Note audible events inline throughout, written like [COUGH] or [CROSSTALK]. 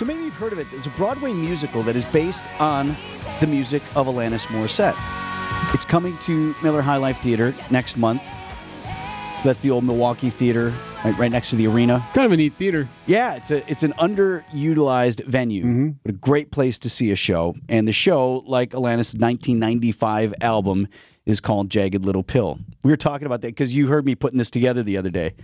So maybe you've heard of it. It's a Broadway musical that is based on the music of Alanis Morissette. It's coming to Miller High Life Theater next month. So that's the old Milwaukee Theater, right, right next to the arena. Kind of a neat theater. Yeah, it's a it's an underutilized venue, mm-hmm. but a great place to see a show. And the show, like Alanis' 1995 album, is called Jagged Little Pill. We were talking about that because you heard me putting this together the other day,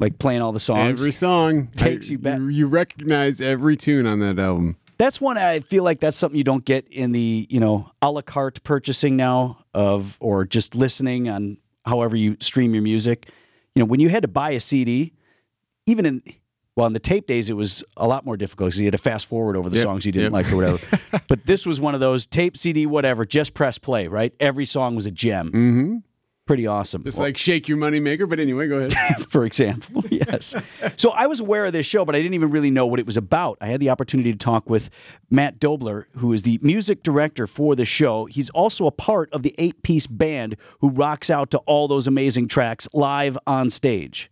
like playing all the songs. Every song Takes I- you back. You recognize every tune on that album. That's one I feel like that's something you don't get in the you know a la carte purchasing now of or just listening on however you stream your music. You know, when you had to buy a CD, even in well in the tape days, it was a lot more difficult because you had to fast forward over the Yep, songs you didn't yep. like or whatever. [LAUGHS] but this was one of those tape CD, whatever. Just press play, right? Every song was a gem. Mm-hmm. Pretty awesome. Just like Shake Your Money Maker. But anyway, go ahead. [LAUGHS] for example. [LAUGHS] Yes. so I was aware of this show, but I didn't even really know what it was about. I had the opportunity to talk with Matt Doebler, who is the music director for the show. He's also a part of the eight piece band who rocks out to all those amazing tracks live on stage.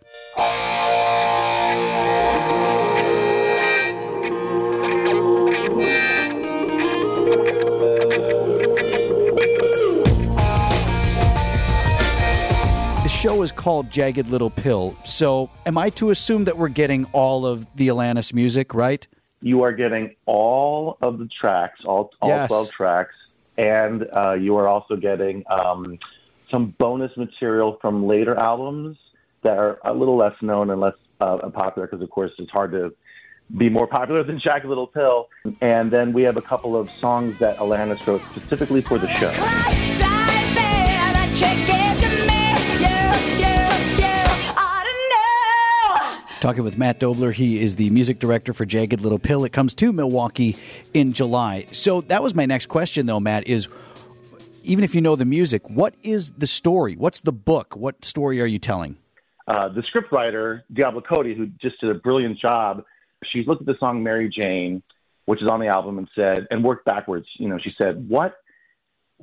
The is called Jagged Little Pill. So, am I to assume that we're getting all of the Alanis music, right? you are getting all of the tracks, all, all Yes. 12 tracks, and uh, you are also getting um, some bonus material from later albums that are a little less known and less uh, popular because, of course, it's hard to be more popular than Jagged Little Pill. And then we have a couple of songs that Alanis wrote specifically for the show. Talking with Matt Doebler. He is the music director for Jagged Little Pill. It comes to Milwaukee in July. So, that was my next question, though, Matt, is even if you know the music, what is the story? What's the book? What story are you telling? uh, the scriptwriter Diablo Cody, who just did a brilliant job, she's looked at the song Mary Jane, which is on the album, and said, and worked backwards. You know, she said, "What?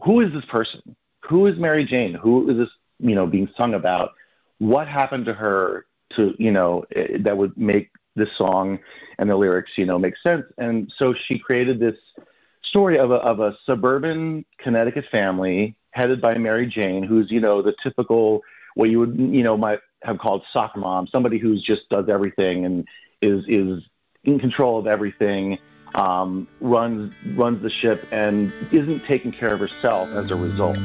Who is this person? Who is Mary Jane? Who is this? You know, being sung about? What happened to her? To you know, eh, that would make the song and the lyrics, you know, make sense." And so she created this story of a, of a suburban Connecticut family headed by Mary Jane, who's you know the typical what you would you know might have called soccer mom, somebody who's just does everything and is is in control of everything, um, runs runs the ship and isn't taking care of herself as a result.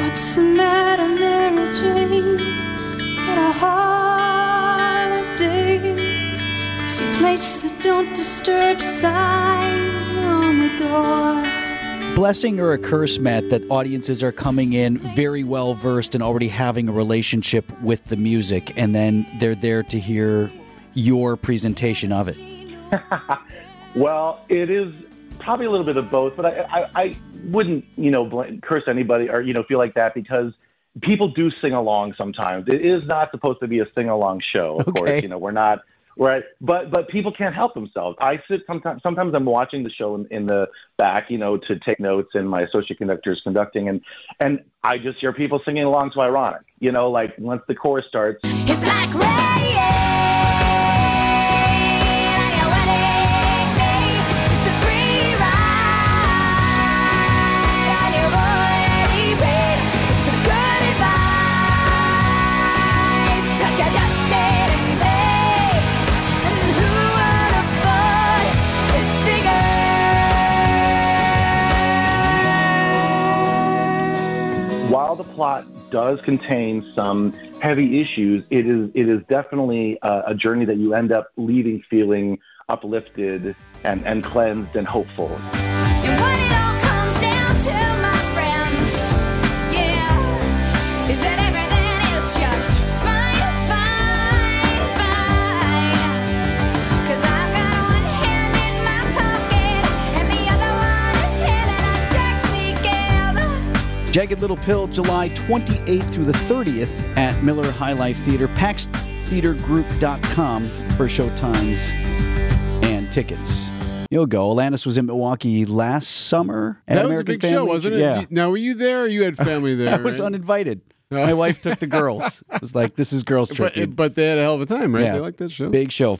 What's the matter, Mary Jane? Had a holiday. Is your place the don't disturb sign on the door? Blessing or a curse, Matt, that audiences are coming in very well versed and already having a relationship with the music, and then they're there to hear your presentation of it. [LAUGHS] Well, it is probably a little bit of both, but I, I, I wouldn't, you know, blame, curse anybody or, you know, feel like that because people do sing along sometimes. It is not supposed to be a sing along show, of Okay. course. You know, we're not, right? But, but people can't help themselves. I sit sometimes, sometimes I'm watching the show in, in the back, you know, to take notes and my associate conductor is conducting and, and I just hear people singing along to ironic, you know, like once the chorus starts, It's like rain the plot does contain some heavy issues, it is it is definitely a, a journey that you end up leaving feeling uplifted and, and cleansed and hopeful. Jagged Little Pill, July 28th through the 30th at Miller High Life Theater. PabstTheaterGroup.com for show times and tickets. You'll go. Alanis was in Milwaukee last summer. at That was American a big show, wasn't it? Yeah. Now, were you there or you had family there? [LAUGHS] I was right? uninvited. [LAUGHS] My wife took the girls. It was like, this is girls trip. but, but they had a hell of a time, right? Yeah. They liked that show. Big show.